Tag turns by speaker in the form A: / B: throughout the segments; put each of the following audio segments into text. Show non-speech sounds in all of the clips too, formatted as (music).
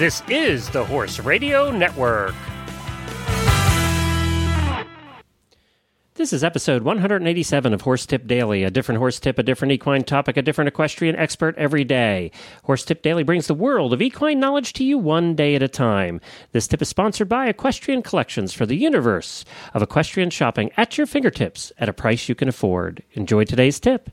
A: This is the Horse Radio Network. This is episode 187 of Horse Tip Daily. A different horse tip, a different equine topic, a different equestrian expert every day. Horse Tip Daily brings the world of equine knowledge to you one day at a time. This tip is sponsored by Equestrian Collections for the universe of equestrian shopping at your fingertips at a price you can afford. Enjoy today's tip.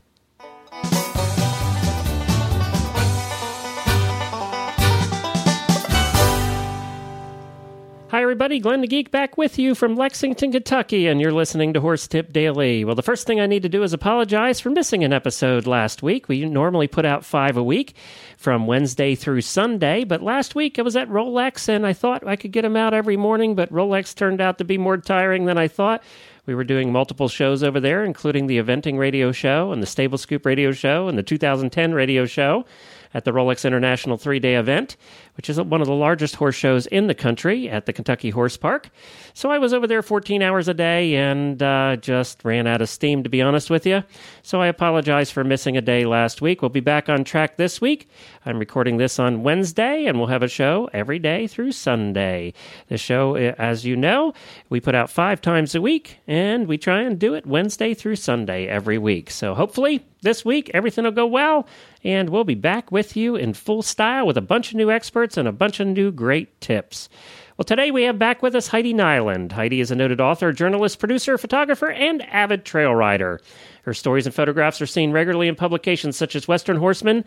A: Everybody. Glenn the Geek back with you from Lexington, Kentucky, and you're listening to Horse Tip Daily. Well, the first thing I need to do is apologize for missing an episode last week. We normally put out five a week from Wednesday through Sunday, but last week I was at Rolex and I thought I could get them out every morning, but Rolex turned out to be more tiring than I thought. We were doing multiple shows over there, including the Eventing Radio Show and the Stable Scoop Radio Show and the 2010 Radio Show at the Rolex International three day event, which is one of the largest horse shows in the country at the Kentucky Horse Park. So I was over there 14 hours a day and uh, just ran out of steam, to be honest with you. So I apologize for missing a day last week. We'll be back on track this week. I'm recording this on Wednesday, and we'll have a show every day through Sunday. The show, uh, as you know, we put out five times a week, and we try and do it Wednesday through Sunday every week. So hopefully this week everything will go well, and we'll be back with you in full style with a bunch of new experts and a bunch of new great tips. Well, today we have back with us Heidi Nyland. Heidi is a noted author, journalist, producer, photographer, and avid trail rider. Her stories and photographs are seen regularly in publications such as Western Horseman,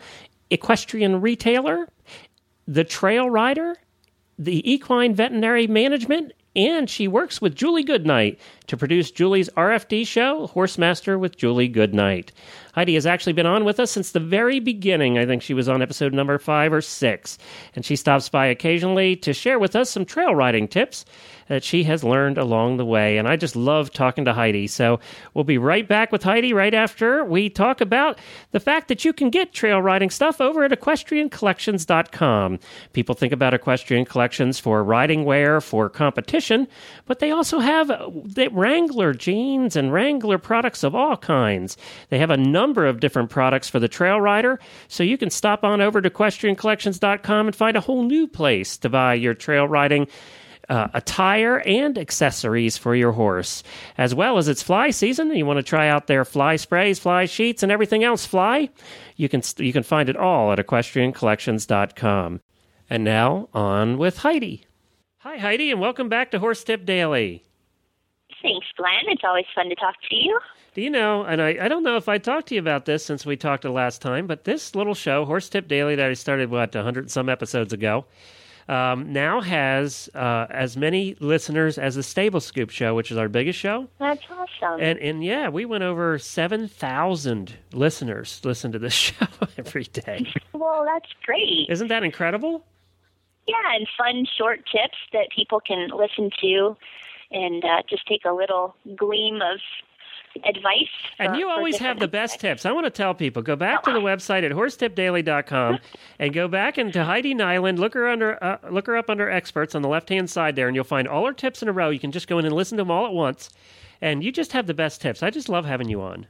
A: Equestrian Retailer, The Trail Rider, the Equine Veterinary Management, and she works with Julie Goodnight to produce Julie's RFD show, Horsemaster with Julie Goodnight. Heidi has actually been on with us since the very beginning. I think she was on episode number five or six. And she stops by occasionally to share with us some trail riding tips that she has learned along the way. And I just love talking to Heidi. So we'll be right back with Heidi right after we talk about the fact that you can get trail riding stuff over at equestriancollections.com. People think about equestrian collections for riding wear, for competition, but they also have uh, the Wrangler jeans and Wrangler products of all kinds. They have a number of different products for the trail rider, so you can stop on over to equestriancollections.com and find a whole new place to buy your trail riding uh, attire and accessories for your horse. As well as it's fly season, you want to try out their fly sprays, fly sheets, and everything else fly. You can you can find it all at equestriancollections.com. And now on with Heidi. Hi Heidi, and welcome back to Horse Tip Daily.
B: Glenn. It's always fun to talk to you.
A: Do you know, and I, I don't know if I talked to you about this since we talked the last time, but this little show, Horse Tip Daily, that I started, what, 100 some episodes ago, um, now has uh, as many listeners as the Stable Scoop show, which is our biggest show.
B: That's awesome.
A: And and yeah, we went over seven thousand listeners listen to this (laughs) show every day.
B: Well, that's great.
A: Isn't that incredible?
B: Yeah, and fun short tips that people can listen to, and uh, just take a little gleam of advice. For,
A: and you always have the best tips. I want to tell people go back to the website at horsetipdaily.com and go back into Heidi Nyland. Look her under, uh, look her up under experts on the left hand side there, and you'll find all her tips in a row. You can just go in and listen to them all at once, and you just have the best tips. I just love having you on.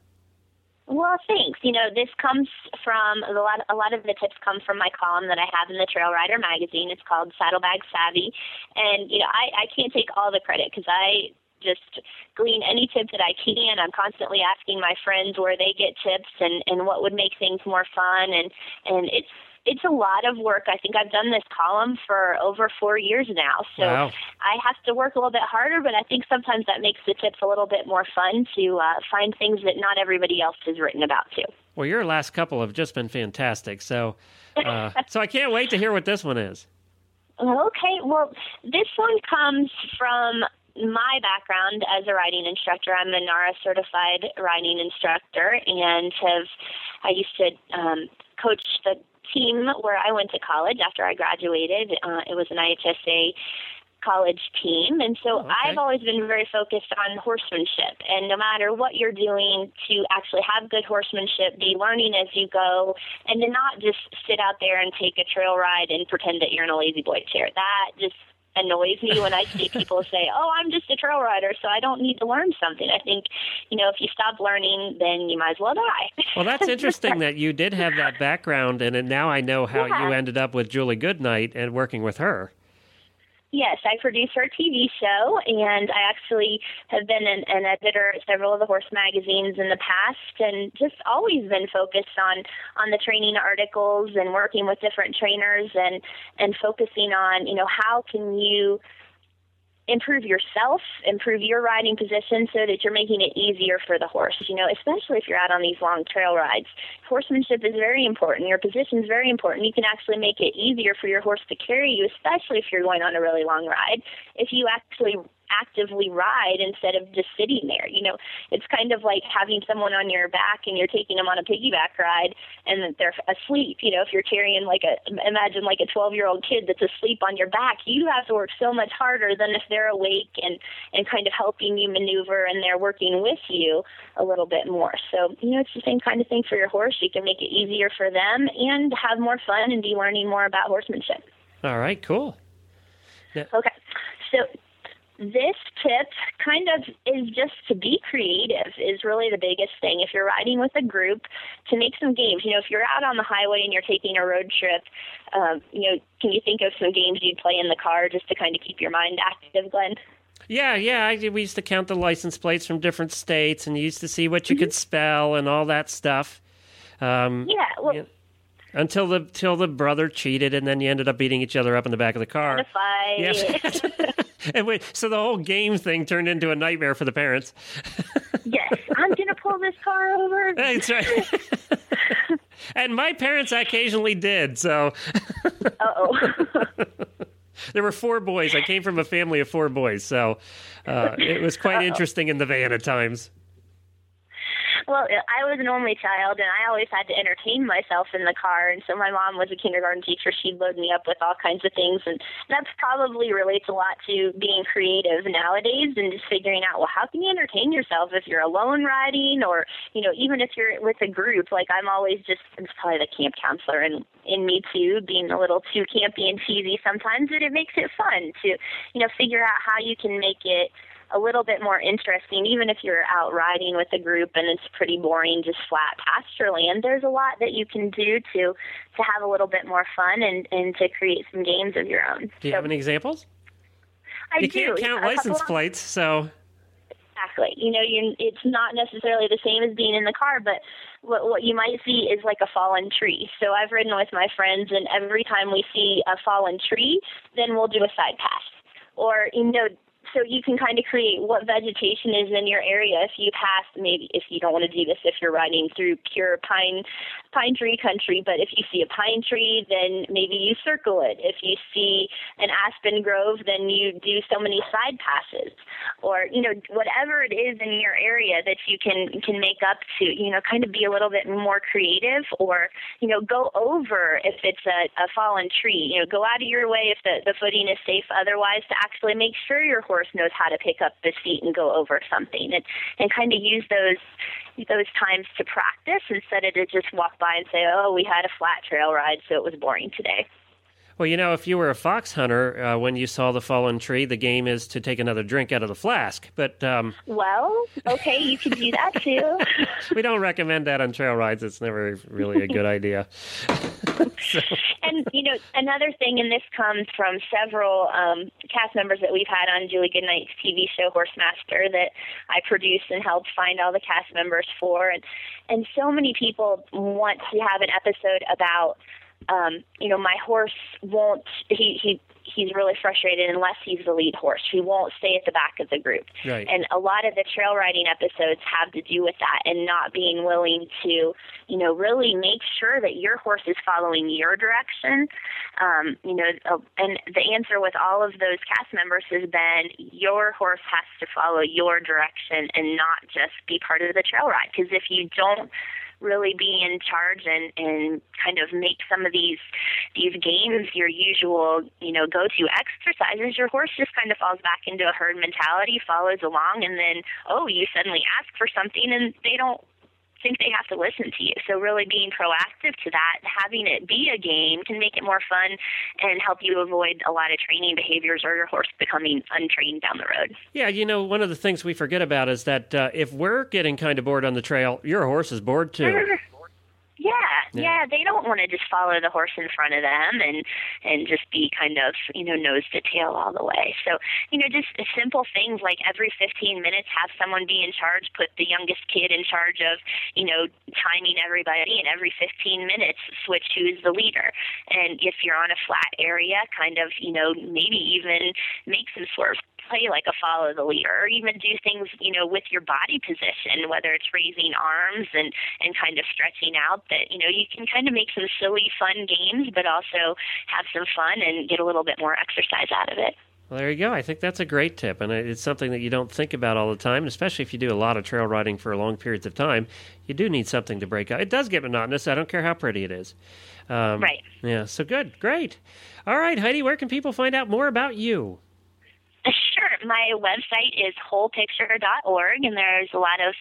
B: Well, thanks. You know, this comes from a lot. A lot of the tips come from my column that I have in the Trail Rider magazine. It's called Saddlebag Savvy, and you know, I, I can't take all the credit because I just glean any tip that I can. I'm constantly asking my friends where they get tips and and what would make things more fun and and it's it's a lot of work. I think I've done this column for over four years now. So
A: wow.
B: I have to work a little bit harder, but I think sometimes that makes the tips a little bit more fun to uh, find things that not everybody else has written about too.
A: Well, your last couple have just been fantastic. So, uh, (laughs) so I can't wait to hear what this one is.
B: Okay, well, this one comes from my background as a riding instructor, I'm a NARA certified riding instructor and have I used to um, coach the team where I went to college after I graduated. Uh, it was an IHSA college team. And so
A: oh, okay.
B: I've always been very focused on horsemanship. And no matter what you're doing to actually have good horsemanship, be learning as you go, and to not just sit out there and take a trail ride and pretend that you're in a lazy boy chair. That just annoys me when I see people (laughs) say, "Oh, I'm just a trail rider, so I don't need to learn something." I think, you know, if you stop learning, then you might as well die.
A: well, that's (laughs) interesting that you did have that background, and now I know how yeah. you ended up with Julie Goodnight and working with her.
B: Yes, I produce her TV show, and I actually have been an, an editor at several of the horse magazines in the past, and just always been focused on on the training articles and working with different trainers and and focusing on you know how can you improve yourself, improve your riding position so that you're making it easier for the horse, you know, especially if you're out on these long trail rides. Horsemanship is very important. Your position is very important. You can actually make it easier for your horse to carry you, especially if you're going on a really long ride. If you actually actively ride instead of just sitting there. You know, it's kind of like having someone on your back and you're taking them on a piggyback ride and they're asleep. You know, if you're carrying like a imagine like a 12 year old kid that's asleep on your back, you have to work so much harder than if they're awake and and kind of helping you maneuver and they're working with you a little bit more. So you know, it's the same kind of thing for your horse. You can make it easier for them and have more fun and be learning more about horsemanship.
A: All right, cool.
B: Yeah. Okay. So this tip kind of is just to be creative is really the biggest thing. If you're riding with a group, to make some games. You know, if you're out on the highway and you're taking a road trip, um, you know, can you think of some games you'd play in the car just to kind of keep your mind active, Glenn?
A: Yeah, yeah. I, we used to count the license plates from different states and you used to see what you mm-hmm. could spell and all that stuff.
B: Um, yeah. Well,
A: you know, until the till the brother cheated, and then you ended up beating each other up in the back of the car.
B: Yeah. (laughs)
A: and wait, so the whole game thing turned into a nightmare for the parents. (laughs)
B: yes, I'm gonna pull this car over.
A: That's right. (laughs) and my parents occasionally did. So.
B: oh.
A: there were four boys. I came from a family of four boys, so uh, it was quite Uh-oh. interesting in the van at times.
B: Well, I was an only child, and I always had to entertain myself in the car. And so my mom was a kindergarten teacher. She'd load me up with all kinds of things, and that probably relates a lot to being creative nowadays and just figuring out, well, how can you entertain yourself if you're alone riding, or you know, even if you're with a group. Like I'm always just, it's probably the camp counselor in in me too, being a little too campy and cheesy sometimes, but it makes it fun to, you know, figure out how you can make it a little bit more interesting, even if you're out riding with a group and it's pretty boring, just flat pasture land. There's a lot that you can do to to have a little bit more fun and and to create some games of your own.
A: Do you so, have any examples?
B: I
A: you
B: do.
A: can't count license plates, so
B: exactly. You know, you it's not necessarily the same as being in the car, but what what you might see is like a fallen tree. So I've ridden with my friends, and every time we see a fallen tree, then we'll do a side pass. Or you know, so you can kind of create what vegetation is in your area if you pass maybe if you don't want to do this if you're riding through pure pine pine tree country but if you see a pine tree then maybe you circle it. If you see an aspen grove then you do so many side passes. Or you know whatever it is in your area that you can can make up to you know kind of be a little bit more creative or you know go over if it's a, a fallen tree. You know go out of your way if the the footing is safe. Otherwise to actually make sure your horse knows how to pick up the seat and go over something and and kind of use those those times to practice instead of to just walk by and say oh we had a flat trail ride so it was boring today
A: well, you know, if you were a fox hunter, uh, when you saw the fallen tree, the game is to take another drink out of the flask. But um,
B: well, okay, you can do that too. (laughs)
A: we don't recommend that on trail rides. It's never really a good idea. (laughs)
B: so. And you know, another thing, and this comes from several um, cast members that we've had on Julie Goodnight's TV show Horsemaster that I produced and helped find all the cast members for, and and so many people want to have an episode about um, you know, my horse won't. He he he's really frustrated unless he's the lead horse. He won't stay at the back of the group.
A: Right.
B: And a lot of the trail riding episodes have to do with that and not being willing to, you know, really make sure that your horse is following your direction. Um, you know, uh, and the answer with all of those cast members has been your horse has to follow your direction and not just be part of the trail ride. Because if you don't really be in charge and and kind of make some of these these games your usual you know go to exercises. Your horse just kind of falls back into a herd mentality follows along and then oh you suddenly ask for something and they don't think they have to listen to you. So really being proactive to that, having it be a game can make it more fun and help you avoid a lot of training behaviors or your horse becoming untrained down the road.
A: Yeah, you know, one of the things we forget about is that uh, if we're getting kind of bored on the trail, your horse is bored too. (laughs)
B: Yeah, yeah, they don't want to just follow the horse in front of them and and just be kind of you know nose to tail all the way. So you know just simple things like every 15 minutes have someone be in charge, put the youngest kid in charge of you know timing everybody, and every 15 minutes switch who's the leader. And if you're on a flat area, kind of you know maybe even make some sort of play like a follow the leader or even do things you know with your body position whether it's raising arms and and kind of stretching out that you know you can kind of make some silly fun games but also have some fun and get a little bit more exercise out of it
A: well, there you go. I think that's a great tip, and it's something that you don't think about all the time, especially if you do a lot of trail riding for long periods of time. You do need something to break up. It does get monotonous. I don't care how pretty it is.
B: Um, right.
A: Yeah. So good. Great. All right, Heidi. Where can people find out more about you? (laughs)
B: Sure. My website is wholepicture.org, and there's a lot of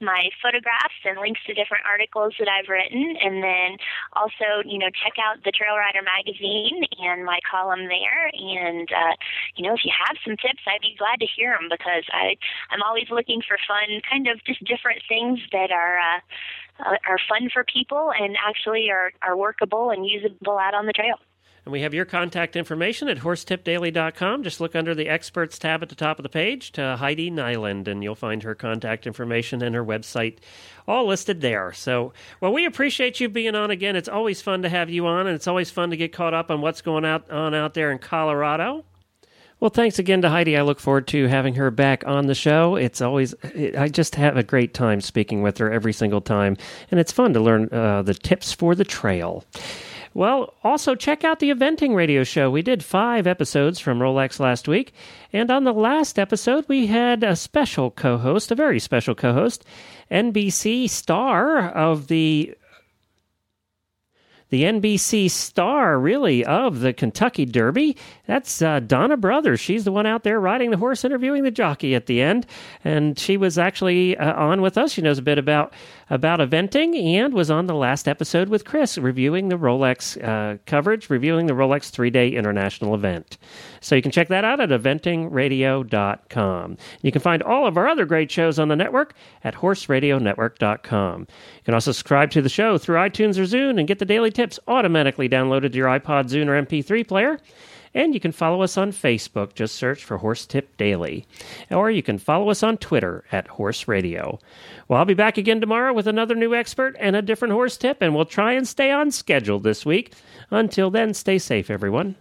B: my photographs and links to different articles that I've written. And then also, you know, check out the Trail Rider magazine and my column there. And, uh, you know, if you have some tips, I'd be glad to hear them because I, I'm always looking for fun, kind of just different things that are, uh, are fun for people and actually are, are workable and usable out on the trail.
A: And we have your contact information at horsetipdaily.com. Just look under the experts tab at the top of the page to Heidi Nyland, and you'll find her contact information and her website all listed there. So, well, we appreciate you being on again. It's always fun to have you on, and it's always fun to get caught up on what's going out, on out there in Colorado. Well, thanks again to Heidi. I look forward to having her back on the show. It's always, I just have a great time speaking with her every single time, and it's fun to learn uh, the tips for the trail. Well, also check out the eventing radio show. We did five episodes from Rolex last week. And on the last episode, we had a special co host, a very special co host, NBC star of the the NBC star, really, of the Kentucky Derby. That's uh, Donna Brothers. She's the one out there riding the horse, interviewing the jockey at the end. And she was actually uh, on with us. She knows a bit about about eventing and was on the last episode with Chris reviewing the Rolex uh, coverage, reviewing the Rolex three day international event. So you can check that out at eventingradio.com. You can find all of our other great shows on the network at horseradionetwork.com. You can also subscribe to the show through iTunes or Zune and get the daily tips automatically downloaded to your iPod, Zune, or MP3 player. And you can follow us on Facebook. Just search for Horse Tip Daily. Or you can follow us on Twitter at Horse Radio. Well, I'll be back again tomorrow with another new expert and a different horse tip, and we'll try and stay on schedule this week. Until then, stay safe, everyone.